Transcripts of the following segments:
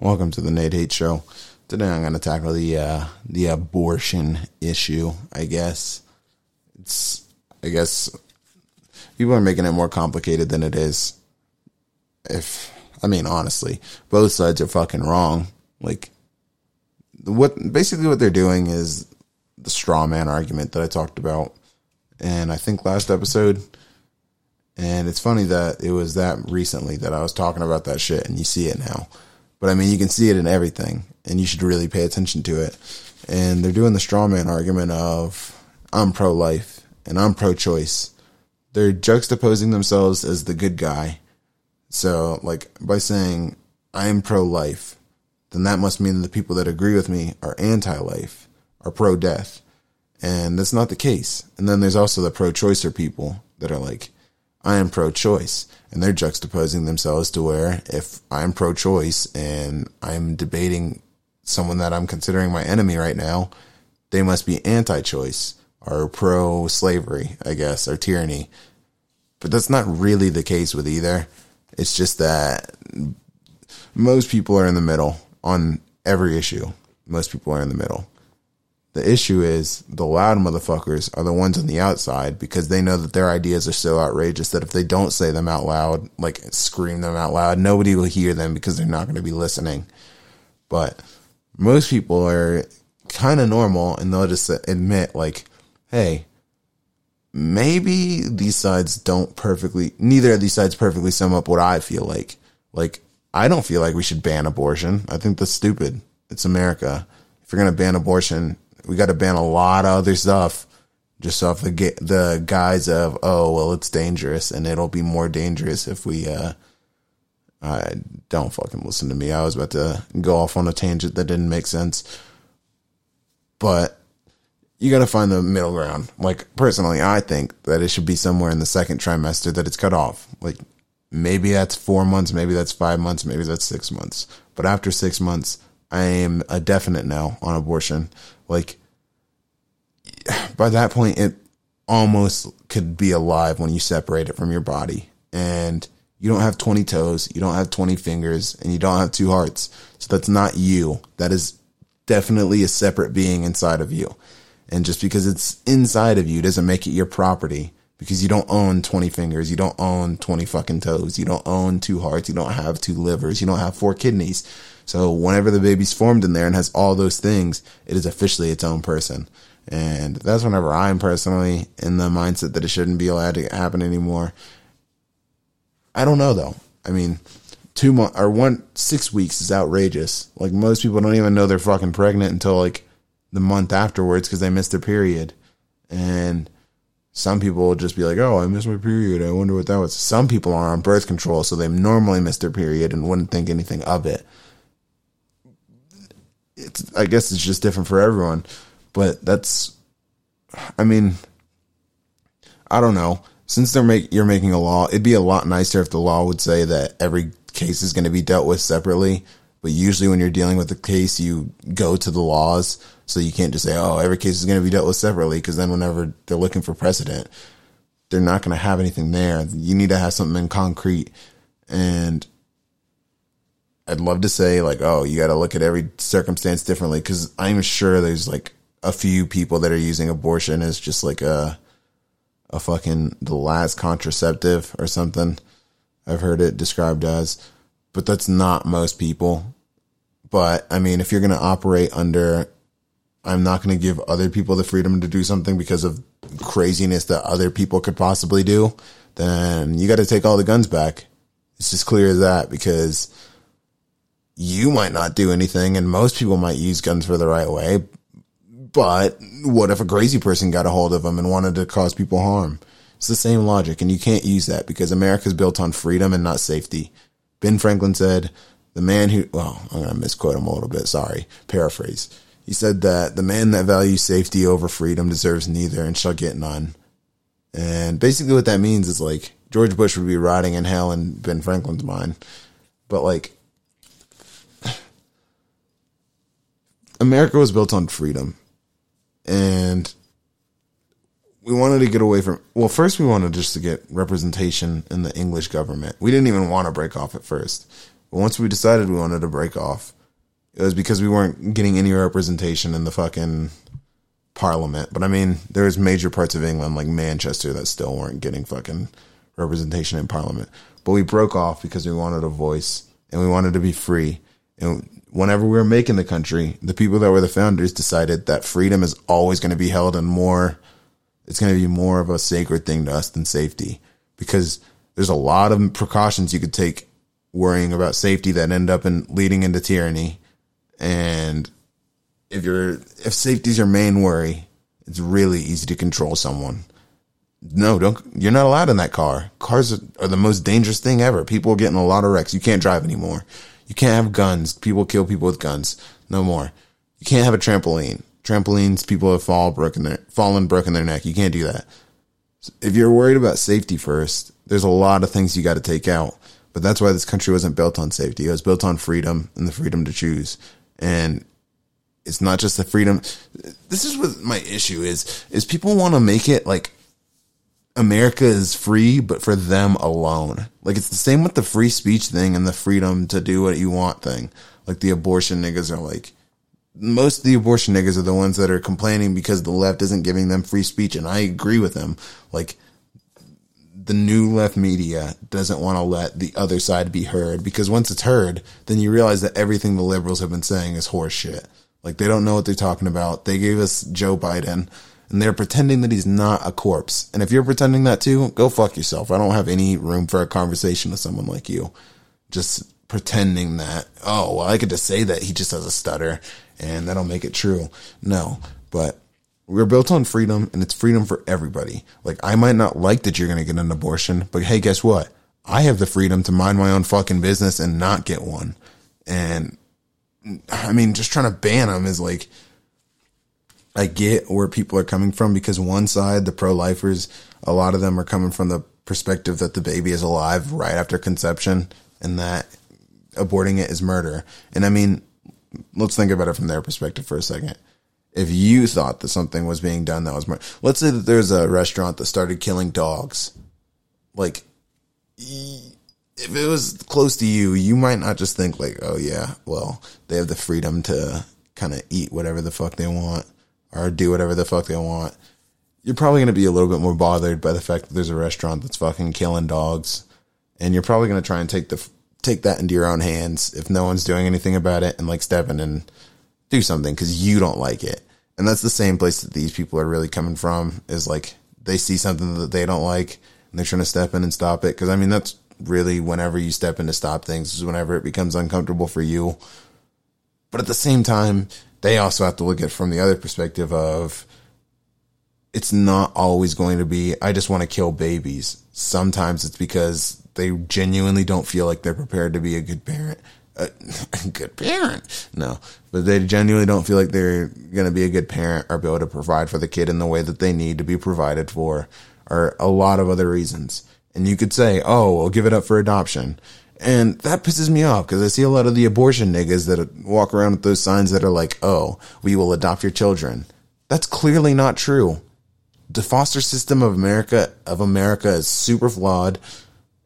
Welcome to the Nate Hate Show. Today I'm going to tackle the uh, the abortion issue. I guess it's I guess people are making it more complicated than it is. If I mean honestly, both sides are fucking wrong. Like what basically what they're doing is the straw man argument that I talked about, and I think last episode. And it's funny that it was that recently that I was talking about that shit, and you see it now but I mean, you can see it in everything, and you should really pay attention to it. And they're doing the straw man argument of I'm pro life and I'm pro choice. They're juxtaposing themselves as the good guy. So, like, by saying I am pro life, then that must mean the people that agree with me are anti life, are pro death. And that's not the case. And then there's also the pro choicer people that are like, I am pro choice. And they're juxtaposing themselves to where if I'm pro choice and I'm debating someone that I'm considering my enemy right now, they must be anti choice or pro slavery, I guess, or tyranny. But that's not really the case with either. It's just that most people are in the middle on every issue. Most people are in the middle. The issue is the loud motherfuckers are the ones on the outside because they know that their ideas are so outrageous that if they don't say them out loud, like scream them out loud, nobody will hear them because they're not going to be listening. But most people are kind of normal and they'll just admit, like, hey, maybe these sides don't perfectly, neither of these sides perfectly sum up what I feel like. Like, I don't feel like we should ban abortion. I think that's stupid. It's America. If you're going to ban abortion, we got to ban a lot of other stuff just off the the guise of oh well it's dangerous and it'll be more dangerous if we uh I don't fucking listen to me. I was about to go off on a tangent that didn't make sense. But you got to find the middle ground. Like personally, I think that it should be somewhere in the second trimester that it's cut off. Like maybe that's 4 months, maybe that's 5 months, maybe that's 6 months. But after 6 months, I am a definite no on abortion. Like by that point, it almost could be alive when you separate it from your body. And you don't have 20 toes, you don't have 20 fingers, and you don't have two hearts. So that's not you. That is definitely a separate being inside of you. And just because it's inside of you doesn't make it your property because you don't own 20 fingers, you don't own 20 fucking toes, you don't own two hearts, you don't have two livers, you don't have four kidneys. So whenever the baby's formed in there and has all those things, it is officially its own person. And that's whenever I'm personally in the mindset that it shouldn't be allowed to happen anymore. I don't know though. I mean, two months or one six weeks is outrageous. Like most people don't even know they're fucking pregnant until like the month afterwards because they missed their period. And some people will just be like, "Oh, I missed my period. I wonder what that was." Some people are on birth control, so they normally miss their period and wouldn't think anything of it. It's, I guess it's just different for everyone. But that's, I mean, I don't know. Since they're make you're making a law, it'd be a lot nicer if the law would say that every case is going to be dealt with separately. But usually, when you're dealing with a case, you go to the laws, so you can't just say, "Oh, every case is going to be dealt with separately," because then whenever they're looking for precedent, they're not going to have anything there. You need to have something in concrete, and I'd love to say like, "Oh, you got to look at every circumstance differently," because I'm sure there's like a few people that are using abortion as just like a a fucking the last contraceptive or something. I've heard it described as, but that's not most people. But I mean, if you're going to operate under, I'm not going to give other people the freedom to do something because of craziness that other people could possibly do, then you got to take all the guns back. It's just clear as that because you might not do anything and most people might use guns for the right way, but what if a crazy person got a hold of them and wanted to cause people harm? It's the same logic, and you can't use that because America's built on freedom and not safety. Ben Franklin said, the man who, well, I'm going to misquote him a little bit. Sorry. Paraphrase. He said that the man that values safety over freedom deserves neither and shall get none. And basically what that means is like George Bush would be rotting in hell in Ben Franklin's mind. But like, America was built on freedom and we wanted to get away from well first we wanted just to get representation in the english government we didn't even want to break off at first But once we decided we wanted to break off, it was because we weren't getting any representation in the fucking parliament. But I mean, there's major parts of England like Manchester that still weren't getting fucking representation in parliament. But we broke off because we wanted a voice and we wanted to be free. And whenever we were making the country, the people that were the founders decided that freedom is always going to be held in more, it's going to be more of a sacred thing to us than safety because there's a lot of precautions you could take worrying about safety that end up in leading into tyranny. And if you're, if safety's your main worry, it's really easy to control someone. No, don't, you're not allowed in that car. Cars are, are the most dangerous thing ever. People are getting a lot of wrecks. You can't drive anymore. You can't have guns. People kill people with guns. No more. You can't have a trampoline. Trampolines, people have fall broken their, fallen, broken their neck. You can't do that. If you're worried about safety first, there's a lot of things you got to take out. But that's why this country wasn't built on safety. It was built on freedom and the freedom to choose. And it's not just the freedom. This is what my issue is, is people want to make it like America is free, but for them alone. Like it's the same with the free speech thing and the freedom to do what you want thing. Like the abortion niggas are like, most of the abortion niggas are the ones that are complaining because the left isn't giving them free speech. And I agree with them. Like the new left media doesn't want to let the other side be heard because once it's heard, then you realize that everything the liberals have been saying is horseshit. Like they don't know what they're talking about. They gave us Joe Biden and they're pretending that he's not a corpse. And if you're pretending that too, go fuck yourself. I don't have any room for a conversation with someone like you. Just pretending that, oh, well, I could just say that he just has a stutter and that'll make it true. No, but we're built on freedom and it's freedom for everybody. Like I might not like that you're going to get an abortion, but hey, guess what? I have the freedom to mind my own fucking business and not get one. And I mean, just trying to ban them is like, I get where people are coming from because one side, the pro lifers, a lot of them are coming from the perspective that the baby is alive right after conception and that aborting it is murder. And I mean, let's think about it from their perspective for a second. If you thought that something was being done that was murder, let's say that there's a restaurant that started killing dogs. Like, if it was close to you, you might not just think like, oh yeah, well, they have the freedom to kind of eat whatever the fuck they want or do whatever the fuck they want, you're probably going to be a little bit more bothered by the fact that there's a restaurant that's fucking killing dogs, and you're probably going to try and take the take that into your own hands if no one's doing anything about it, and like step in and do something because you don't like it. And that's the same place that these people are really coming from is like they see something that they don't like and they're trying to step in and stop it. Cause I mean, that's really whenever you step in to stop things is whenever it becomes uncomfortable for you. But at the same time, they also have to look at it from the other perspective of it's not always going to be, I just want to kill babies. Sometimes it's because they genuinely don't feel like they're prepared to be a good parent. Uh, a, a good parent. No, but they genuinely don't feel like they're going to be a good parent or be able to provide for the kid in the way that they need to be provided for or a lot of other reasons. And you could say, oh, we'll give it up for adoption. And that pisses me off because I see a lot of the abortion niggas that walk around with those signs that are like, oh, we will adopt your children. That's clearly not true. The foster system of America, of America is super flawed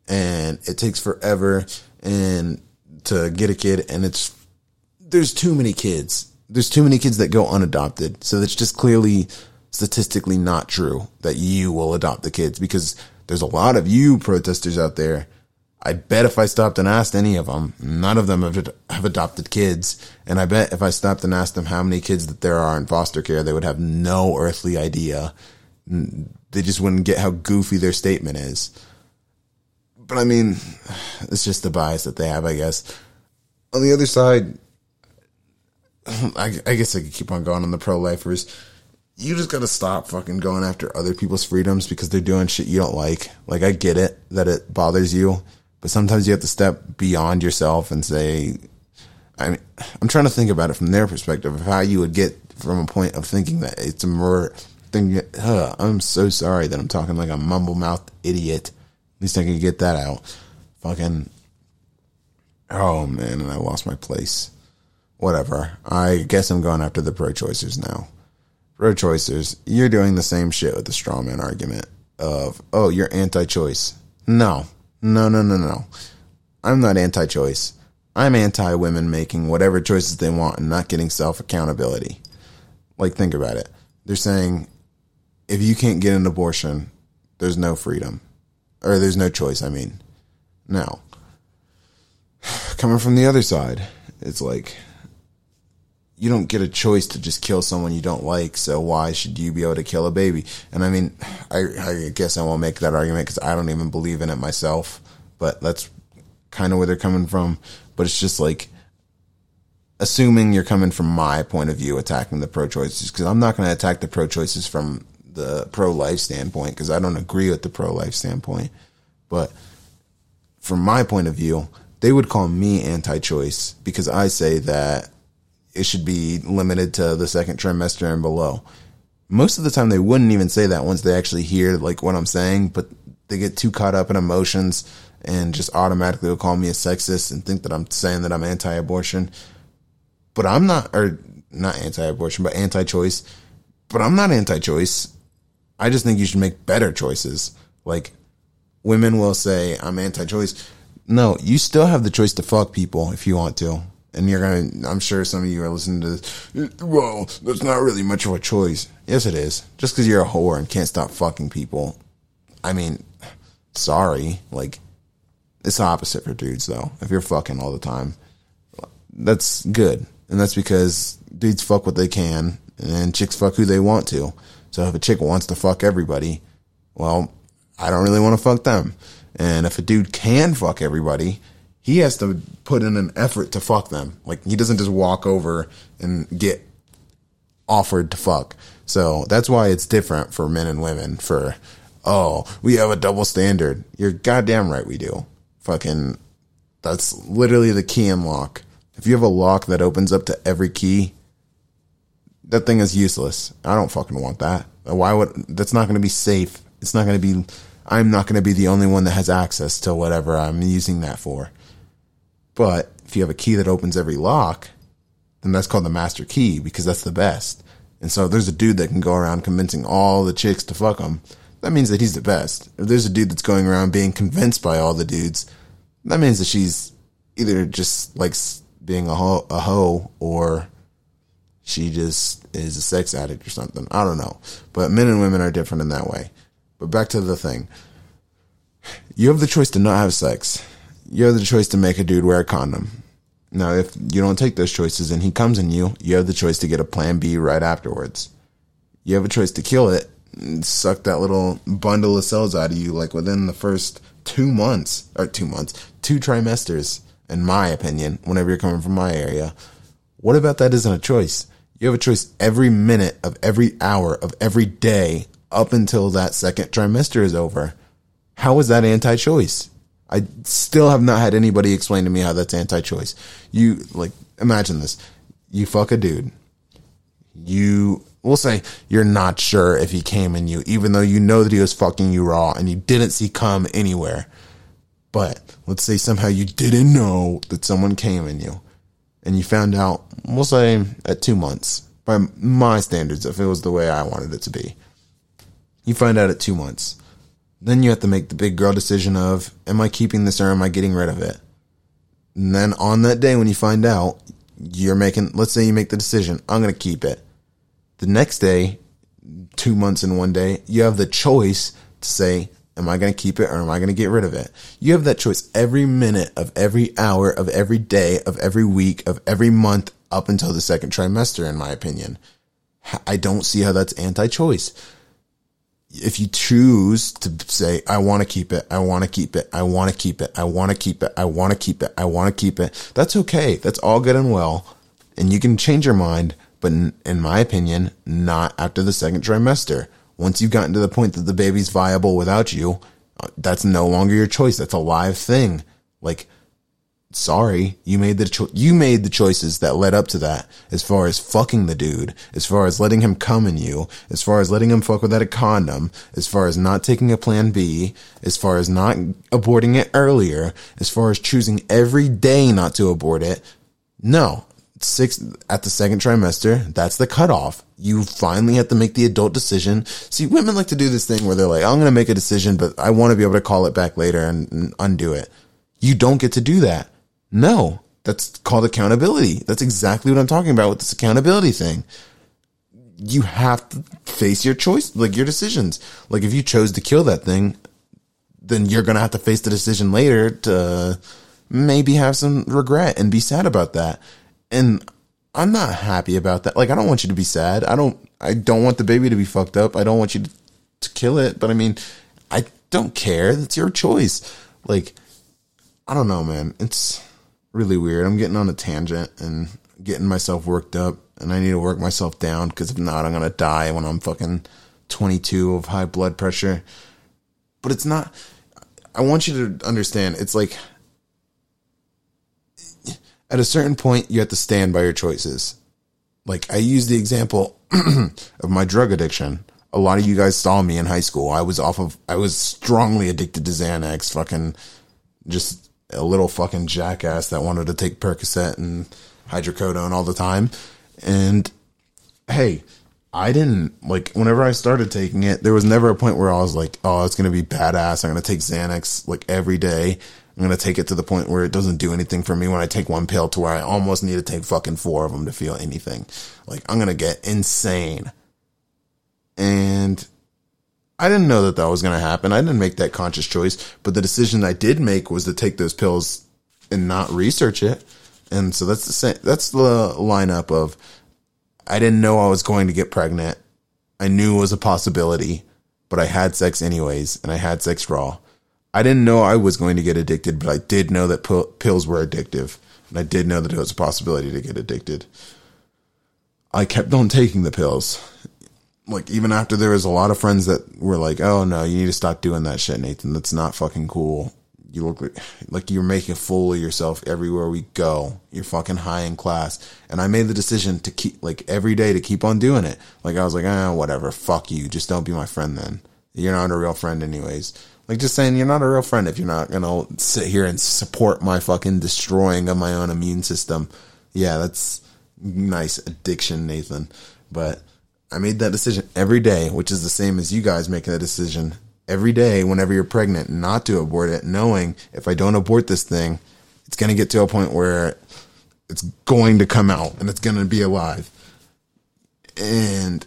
and it takes forever and to get a kid and it's, there's too many kids. There's too many kids that go unadopted. So that's just clearly statistically not true that you will adopt the kids because there's a lot of you protesters out there I bet if I stopped and asked any of them, none of them have, have adopted kids. And I bet if I stopped and asked them how many kids that there are in foster care, they would have no earthly idea. They just wouldn't get how goofy their statement is. But I mean, it's just the bias that they have, I guess. On the other side, I, I guess I could keep on going on the pro lifers. You just gotta stop fucking going after other people's freedoms because they're doing shit you don't like. Like, I get it that it bothers you but sometimes you have to step beyond yourself and say, I mean, I'm trying to think about it from their perspective of how you would get from a point of thinking that it's a murder thing. I'm so sorry that I'm talking like a mumble mouth idiot. At least I can get that out. Fucking. Oh man, and I lost my place. Whatever. I guess I'm going after the pro choicers now. Pro choicers, you're doing the same shit with the strawman argument of, oh, you're anti choice. No, no, no, no, no. I'm not anti choice. I'm anti women making whatever choices they want and not getting self accountability. Like, think about it. They're saying if you can't get an abortion, there's no freedom. Or there's no choice, I mean. Now, coming from the other side, it's like you don't get a choice to just kill someone you don't like. So why should you be able to kill a baby? And I mean, I, I guess I won't make that argument because I don't even believe in it myself. But that's kind of where they're coming from. But it's just like assuming you're coming from my point of view, attacking the pro choices because I'm not going to attack the pro choices from the pro life standpoint because I don't agree with the pro life standpoint. But from my point of view, they would call me anti choice because I say that it should be limited to the second trimester and below. Most of the time, they wouldn't even say that once they actually hear like what I'm saying, but they get too caught up in emotions and just automatically will call me a sexist and think that I'm saying that I'm anti-abortion. But I'm not, or not anti-abortion, but anti-choice. But I'm not anti-choice. I just think you should make better choices. Like women will say I'm anti-choice. No, you still have the choice to fuck people if you want to and you're gonna i'm sure some of you are listening to this well that's not really much of a choice. Yes it is. Just because you're a whore and can't stop fucking people. I mean sorry. Like it's the opposite for dudes though if you're fucking all the time. That's good. And that's because dudes fuck what they can and chicks fuck who they want to. So if a chick wants to fuck everybody well i don't really want to fuck them. And if a dude can fuck everybody he has to put in an effort to fuck them. Like he doesn't just walk over and get offered to fuck. So that's why it's different for men and women. For oh, we have a double standard. You're goddamn right we do. Fucking that's literally the key and lock. If you have a lock that opens up to every key, that thing is useless. I don't fucking want that. Why would that's not going to be safe? It's not going to be I'm not going to be the only one that has access to whatever I'm using that for. But if you have a key that opens every lock, then that's called the master key because that's the best. And so there's a dude that can go around convincing all the chicks to fuck him, that means that he's the best. If there's a dude that's going around being convinced by all the dudes, that means that she's either just likes being a hoe, a hoe or she just is a sex addict or something. I don't know. But men and women are different in that way. But back to the thing. You have the choice to not have sex you have the choice to make a dude wear a condom. Now, if you don't take those choices and he comes in you, you have the choice to get a plan B right afterwards. You have a choice to kill it suck that little bundle of cells out of you like within the first two months or two months, two trimesters, in my opinion, whenever you're coming from my area. What about that isn't a choice? You have a choice every minute of every hour of every day up until that second trimester is over. How is that anti choice? I still have not had anybody explain to me how that's anti-choice. You like imagine this: you fuck a dude, you we'll say you're not sure if he came in you, even though you know that he was fucking you raw and you didn't see cum anywhere. But let's say somehow you didn't know that someone came in you, and you found out. We'll say at two months by my standards, if it was the way I wanted it to be. You find out at two months then you have to make the big girl decision of, am I keeping this or am I getting rid of it? And then on that day when you find out, you're making, let's say you make the decision, I'm going to keep it. The next day, two months in one day, you have the choice to say, am I going to keep it or am I going to get rid of it? You have that choice every minute of every hour of every day of every week of every month up until the second trimester, in my opinion. I don't see how that's anti choice if you choose to say, I want to keep it, I want to keep it, I want to keep it, I want to keep it, I want to keep it, I want to keep it, that's okay. That's all good and well. And you can change your mind, but in, in my opinion, not after the second trimester. Once you've gotten to the point that the baby's viable without you, uh, that's no longer your choice. That's a live thing. Like, sorry, you made the cho- you made the choices that led up to that. As far as fucking the dude, as far as letting him come in you, as far as letting him fuck without a condom, as far as not taking a plan B, as far as not aborting it earlier, as far as choosing every day not to abort it. No, six at the second trimester, that's the cutoff. You finally have to make the adult decision. See, women like to do this thing where they're like, I'm going to make a decision, but I want to be able to call it back later and, and undo it. You don't get to do that. No, That's called accountability. That's exactly what I'm talking about with this accountability thing. You have to face your choice, like your decisions. Like if you chose to kill that thing, then you're going to have to face the decision later to maybe have some regret and be sad about that. And I'm not happy about that. Like I don't want you to be sad. I don't I don't want the baby to be fucked up. I don't want you to, to kill it, but I mean, I don't care. That's your choice. Like I don't know, man. It's really weird. I'm getting on a tangent and getting myself worked up and I need to work myself down because if not, I'm to die when I'm fucking 22 of high blood pressure. But it's not, I want you to understand, it's like at a certain point, you have to stand by your choices. Like I use the example of my drug addiction. A lot of you guys saw me in high school. I was off of, I was strongly addicted to Xanax, fucking just a little fucking jackass that wanted to take Percocet and hydrocodone all the time. And hey, I didn't like whenever I started taking it, there was never a point where I was like, oh, it's going to be badass. I'm going to take Xanax like every day. I'm going to take it to the point where it doesn't do anything for me when I take one pill to where I almost need to take fucking four of them to feel anything. Like I'm going to get insane. And I didn't know that that was going to happen. I didn't make that conscious choice, but the decision I did make was to take those pills and not research it. And so that's the same, that's the lineup of I didn't know I was going to get pregnant. I knew it was a possibility, but I had sex anyways and I had sex raw. I didn't know I was going to get addicted, but I did know that pills were addictive, and I did know that it was a possibility to get addicted. I kept on taking the pills. Like even after there was a lot of friends that were like, "Oh no, you need to stop doing that shit, Nathan. That's not fucking cool. You look like, like you're making a fool of yourself everywhere we go. You're fucking high in class." And I made the decision to keep like every day to keep on doing it. Like I was like, "Ah, whatever. Fuck you. Just don't be my friend then. You're not a real friend anyways." Like just saying you're not a real friend if you're not gonna sit here and support my fucking destroying of my own immune system. Yeah, that's nice addiction, Nathan. But I made that decision every day, which is the same as you guys making a decision every day whenever you're pregnant not to abort it, knowing if I don't abort this thing, it's gonna get to a point where it's going to come out and it's gonna be alive. And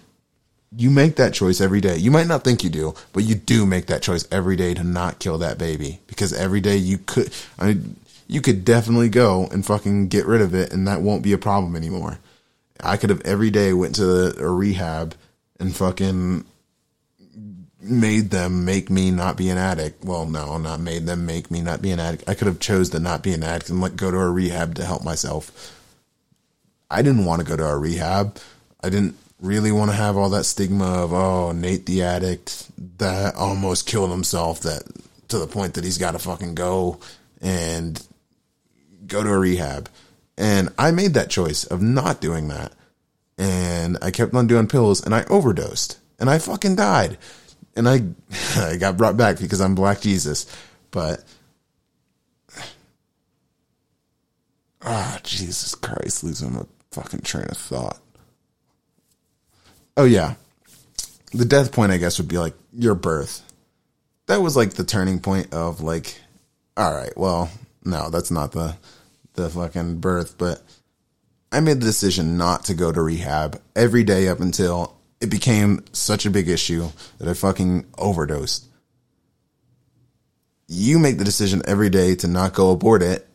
you make that choice every day. You might not think you do, but you do make that choice every day to not kill that baby because every day you could, I mean, you could definitely go and fucking get rid of it and that won't be a problem anymore. I could have every day went to a rehab and fucking made them make me not be an addict. Well, no, not made them make me not be an addict. I could have chose to not be an addict and like go to a rehab to help myself. I didn't want to go to a rehab. I didn't really want to have all that stigma of oh Nate the addict that almost killed himself that to the point that he's got to fucking go and go to a rehab. And I made that choice of not doing that. And I kept on doing pills and I overdosed and I fucking died. And I I got brought back because I'm Black Jesus. But ah, oh, Jesus Christ, losing my fucking train of thought. Oh yeah. The death point I guess would be like your birth. That was like the turning point of like all right, well, no, that's not the the fucking birth, but I made the decision not to go to rehab every day up until it became such a big issue that I fucking overdosed. You make the decision every day to not go abort it.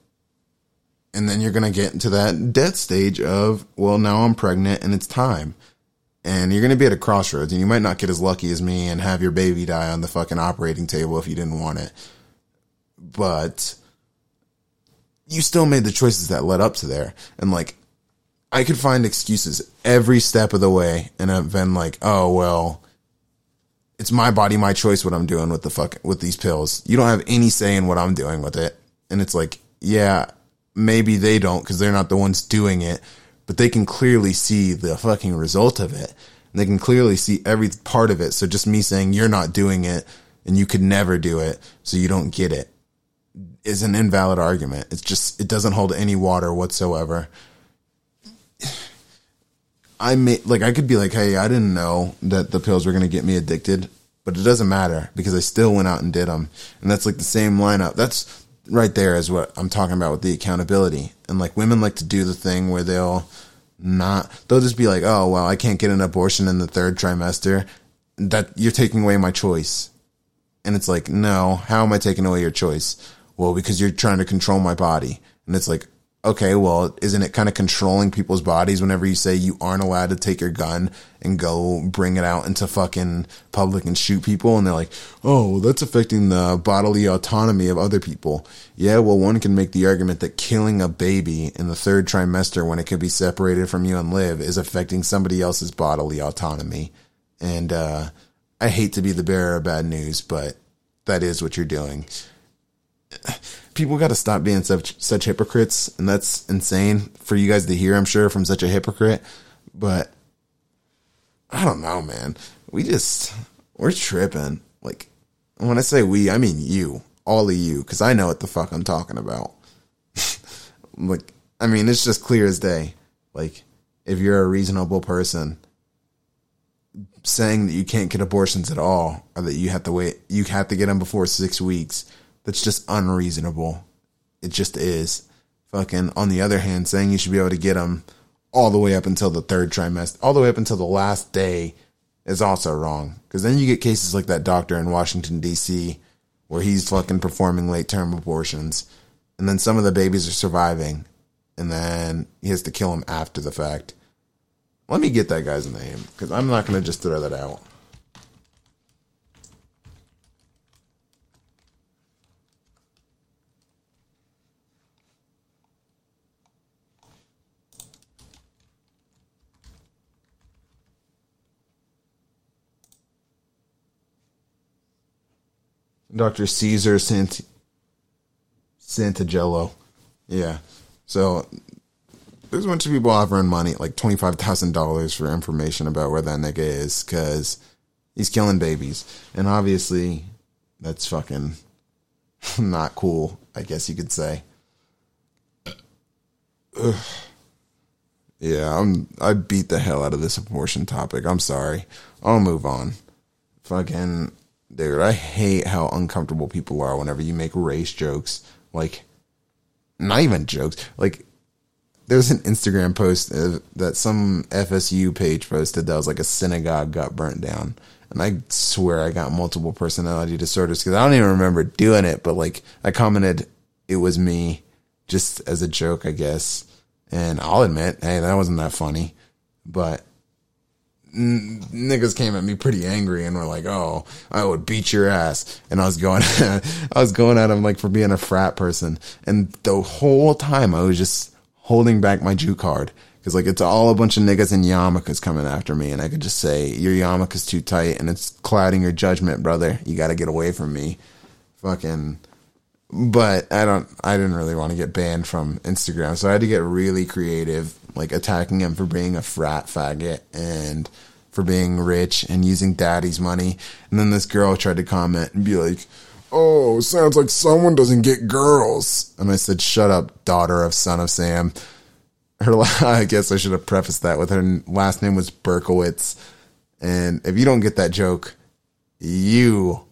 And then you're going to get into that death stage of, well, now I'm pregnant and it's time and you're going to be at a crossroads and you might not get as lucky as me and have your baby die on the fucking operating table if you didn't want it. But you still made the choices that led up to there. And like, I could find excuses every step of the way and I've been like, oh, well, it's my body, my choice what I'm doing with the fuck, with these pills. You don't have any say in what I'm doing with it. And it's like, yeah, maybe they don't because they're not the ones doing it but they can clearly see the fucking result of it. And they can clearly see every part of it. So just me saying you're not doing it and you could never do it, so you don't get it, is an invalid argument. It's just, it doesn't hold any water whatsoever. I may, like, I could be like, hey, I didn't know that the pills were going to get me addicted, but it doesn't matter because I still went out and did them. And that's like the same lineup. That's right there is what I'm talking about with the accountability. And like women like to do the thing where they'll not, they'll just be like, oh, well, I can't get an abortion in the third trimester. That you're taking away my choice. And it's like, no, how am I taking away your choice? Well, because you're trying to control my body. And it's like, okay, well, isn't it kind of controlling people's bodies whenever you say you aren't allowed to take your gun and go bring it out into fucking public and shoot people? And they're like, oh, well, that's affecting the bodily autonomy of other people. Yeah, well, one can make the argument that killing a baby in the third trimester when it could be separated from you and live is affecting somebody else's bodily autonomy. And, uh, I hate to be the bearer of bad news, but that is what you're doing people got to stop being such such hypocrites, and that's insane for you guys to hear. I'm sure from such a hypocrite, but I don't know, man. We just we're tripping. Like when I say we, I mean you, all of you, because I know what the fuck I'm talking about. like, I mean, it's just clear as day. Like, if you're a reasonable person, saying that you can't get abortions at all, or that you have to wait, you have to get them before six weeks that's just unreasonable. It just is. Fucking, on the other hand, saying you should be able to get them all the way up until the third trimester, all the way up until the last day is also wrong. Because then you get cases like that doctor in Washington, D.C., where he's fucking performing late term abortions. And then some of the babies are surviving. And then he has to kill them after the fact. Let me get that guy's name because I'm not going to just throw that out. Dr. Caesar Sant Santangelo. Yeah. So there's a bunch of people offering money, like twenty five thousand dollars for information about where that nigga is, because he's killing babies, and obviously that's fucking not cool. I guess you could say. Ugh. Yeah, I'm. I beat the hell out of this abortion topic. I'm sorry. I'll move on. Fucking dude, I hate how uncomfortable people are whenever you make race jokes. Like, not even jokes. Like, there's an Instagram post that some FSU page posted that was like a synagogue got burnt down. And I swear I got multiple personality disorders because I don't even remember doing it, but like I commented it was me just as a joke, I guess. And I'll admit, hey, that wasn't that funny. But niggas came at me pretty angry and were like, "Oh, I would beat your ass," and I was going, I was going at him like for being a frat person, and the whole time I was just holding back my Jew card because like it's all a bunch of niggas in yarmulkes coming after me, and I could just say your yarmulke's too tight and it's clouding your judgment, brother. You got to get away from me, fucking. But I don't. I didn't really want to get banned from Instagram, so I had to get really creative like attacking him for being a frat faggot and for being rich and using daddy's money. And then this girl tried to comment and be like, Oh, sounds like someone doesn't get girls. And I said, Shut up, daughter of son of Sam. Her, I guess I should have prefaced that with her last name was Berkowitz. And if you don't get that joke, you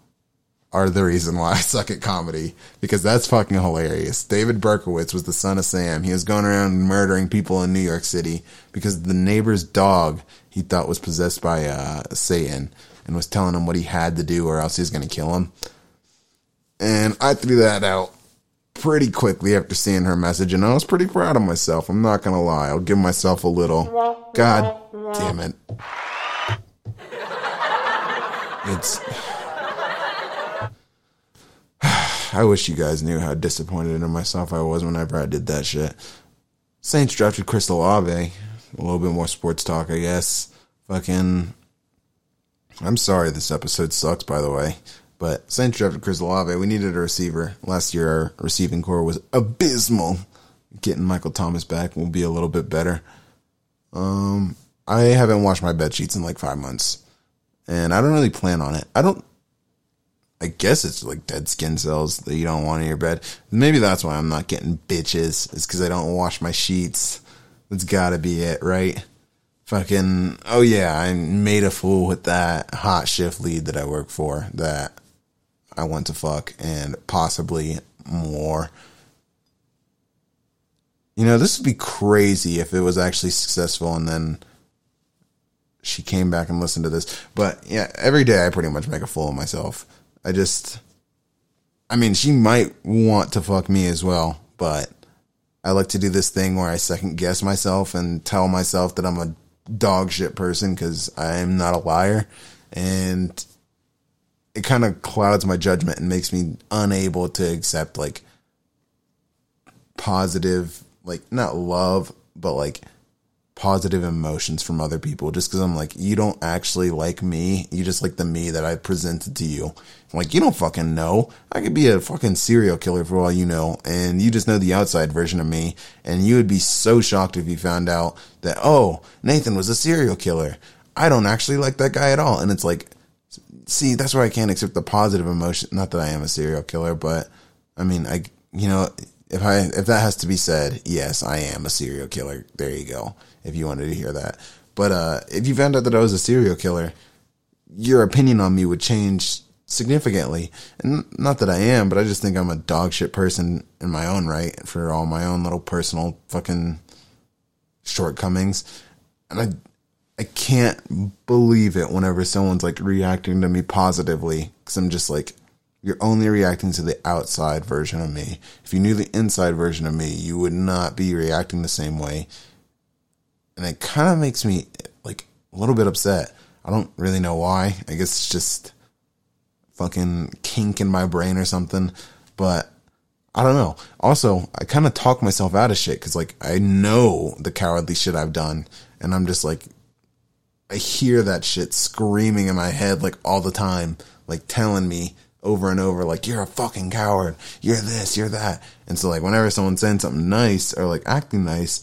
are the reason why I suck at comedy because that's fucking hilarious. David Berkowitz was the son of Sam. He was going around murdering people in New York City because the neighbor's dog he thought was possessed by uh, Satan and was telling him what he had to do or else he was going to kill him. And I threw that out pretty quickly after seeing her message and I was pretty proud of myself. I'm not going to lie. I'll give myself a little. God damn it. It's I wish you guys knew how disappointed in myself I was whenever I did that shit. Saints drafted Chris Olave. A little bit more sports talk, I guess. Fucking. I'm sorry this episode sucks, by the way. But Saints drafted Chris Olave. We needed a receiver. Last year, our receiving corps was abysmal. Getting Michael Thomas back will be a little bit better. Um, I haven't washed my bed sheets in like five months, and I don't really plan on it. I don't I guess it's like dead skin cells that you don't want in your bed. Maybe that's why I'm not getting bitches. It's because I don't wash my sheets. That's gotta be it, right? Fucking, oh yeah, I made a fool with that hot shift lead that I work for that I want to fuck and possibly more. you know, this would be crazy if it was actually successful and then she came back and listened to this. But yeah, every day I pretty much make a fool of myself. I just, I mean, she might want to fuck me as well, but I like to do this thing where I second guess myself and tell myself that I'm a dog shit person because I'm not a liar. And it kind of clouds my judgment and makes me unable to accept like positive like not love, but like positive emotions from other people just because I'm like, you don't actually like me. You just like the me that I presented to you. I'm like, you don't fucking know. I could be a fucking serial killer for all you know. And you just know the outside version of me. And you would be so shocked if you found out that, oh, Nathan was a serial killer. I don't actually like that guy at all. And it's like, see, that's why I can't accept the positive emotion. Not that I am a serial killer, but I mean, I, you know, if I if that has to be said, yes, I am a serial killer. There you go. If you wanted to hear that, but uh, if you found out that I was a serial killer, your opinion on me would change significantly. And not that I am, but I just think I'm a dog shit person in my own right for all my own little personal fucking shortcomings. And I I can't believe it whenever someone's like reacting to me positively because I'm just like you're only reacting to the outside version of me. If you knew the inside version of me, you would not be reacting the same way. And it kind of makes me like a little bit upset. I don't really know why. I guess it's just fucking kink in my brain or something. But I don't know. Also, I kind of talk myself out of shit because like I know the cowardly shit I've done, and I'm just like, I hear that shit screaming in my head like all the time, like telling me over and over, like, you're a fucking coward. You're this, you're that. And so, like, whenever someone's saying something nice or like acting nice,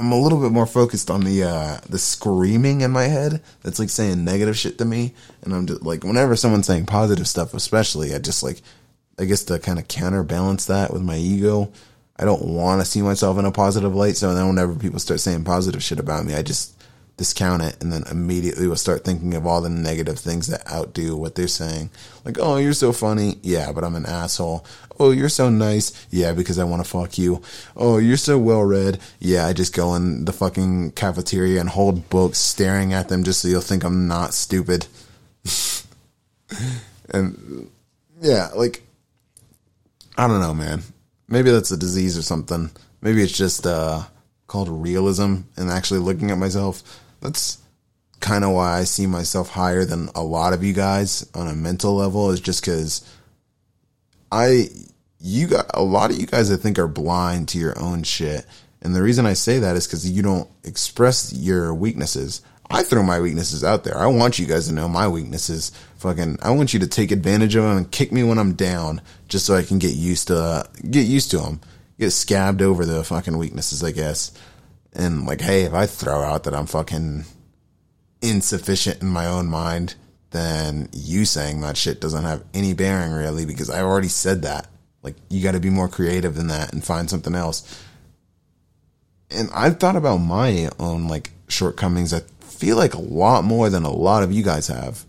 I'm a little bit more focused on the, uh, the screaming in my head that's like saying negative shit to me. And I'm just like, whenever someone's saying positive stuff, especially, I just like, I guess to kind of counterbalance that with my ego, I don't want to see myself in a positive light. So then whenever people start saying positive shit about me, I just, discount it and then immediately will start thinking of all the negative things that outdo what they're saying. Like, oh, you're so funny. Yeah, but I'm an asshole. Oh, you're so nice. Yeah, because I want to fuck you. Oh, you're so well read. Yeah, I just go in the fucking cafeteria and hold books staring at them just so you'll think I'm not stupid. and yeah, like, I don't know, man. Maybe that's a disease or something. Maybe it's just, uh, called realism and actually looking at myself that's kind of why I see myself higher than a lot of you guys on a mental level is just because I, you got a lot of you guys I think are blind to your own shit. And the reason I say that is because you don't express your weaknesses. I throw my weaknesses out there. I want you guys to know my weaknesses. Fucking, I want you to take advantage of them and kick me when I'm down, just so I can get used to uh, get used to them, get scabbed over the fucking weaknesses, I guess. And like, hey, if I throw out that I'm fucking insufficient in my own mind, then you saying that shit doesn't have any bearing really because I already said that. Like, you got to be more creative than that and find something else. And I've thought about my own like shortcomings. I feel like a lot more than a lot of you guys have.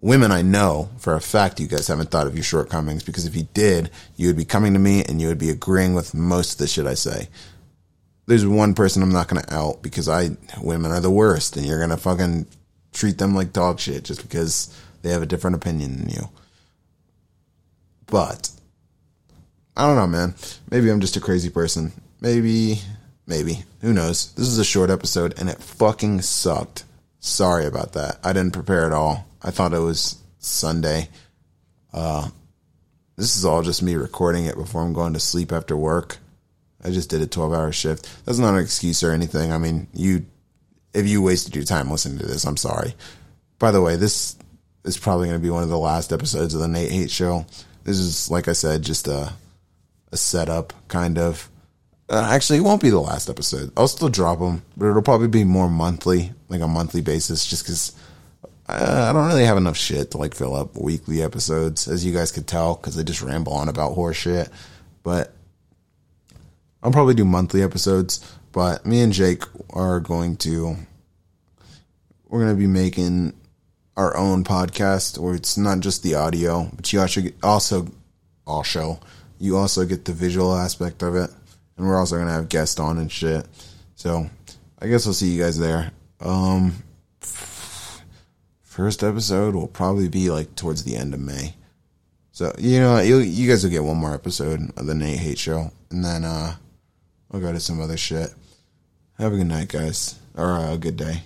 Women, I know for a fact you guys haven't thought of your shortcomings because if you did, you would be coming to me and you would be agreeing with most of the shit I say there's one person I'm not to out because I women are the worst, and you're to fucking treat them like dog shit just because they have a different opinion than you. But I don't know, man. Maybe I'm just a crazy person. Maybe, maybe. Who knows? This is a short episode, and it fucking sucked. Sorry about that. I didn't prepare at all. I thought it was Sunday. Uh, this is all just me recording it before I'm going to sleep after work. I just did a 12 hour shift. That's not an excuse or anything. I mean, you, if you wasted your time listening to this, I'm sorry. By the way, this is probably going to be one of the last episodes of the Nate Hate Show. This is, like I said, just a, a setup kind of. Uh, actually, it won't be the last episode. I'll still drop them, but it'll probably be more monthly, like a monthly basis, just because I don't really have enough shit to like fill up weekly episodes, as you guys could tell, because I just ramble on about horse shit. But I'll probably do monthly episodes, but me and Jake are going to we're going to be making our own podcast where it's not just the audio, but you also get, also also you also get the visual aspect of it, and we're also going to have guests on and shit. So I guess I'll see you guys there. Um, first episode will probably be like towards the end of May. So you know you you guys will get one more episode of the Nate Hate Show, and then uh I'll go to some other shit. Have a good night, guys, or a good day.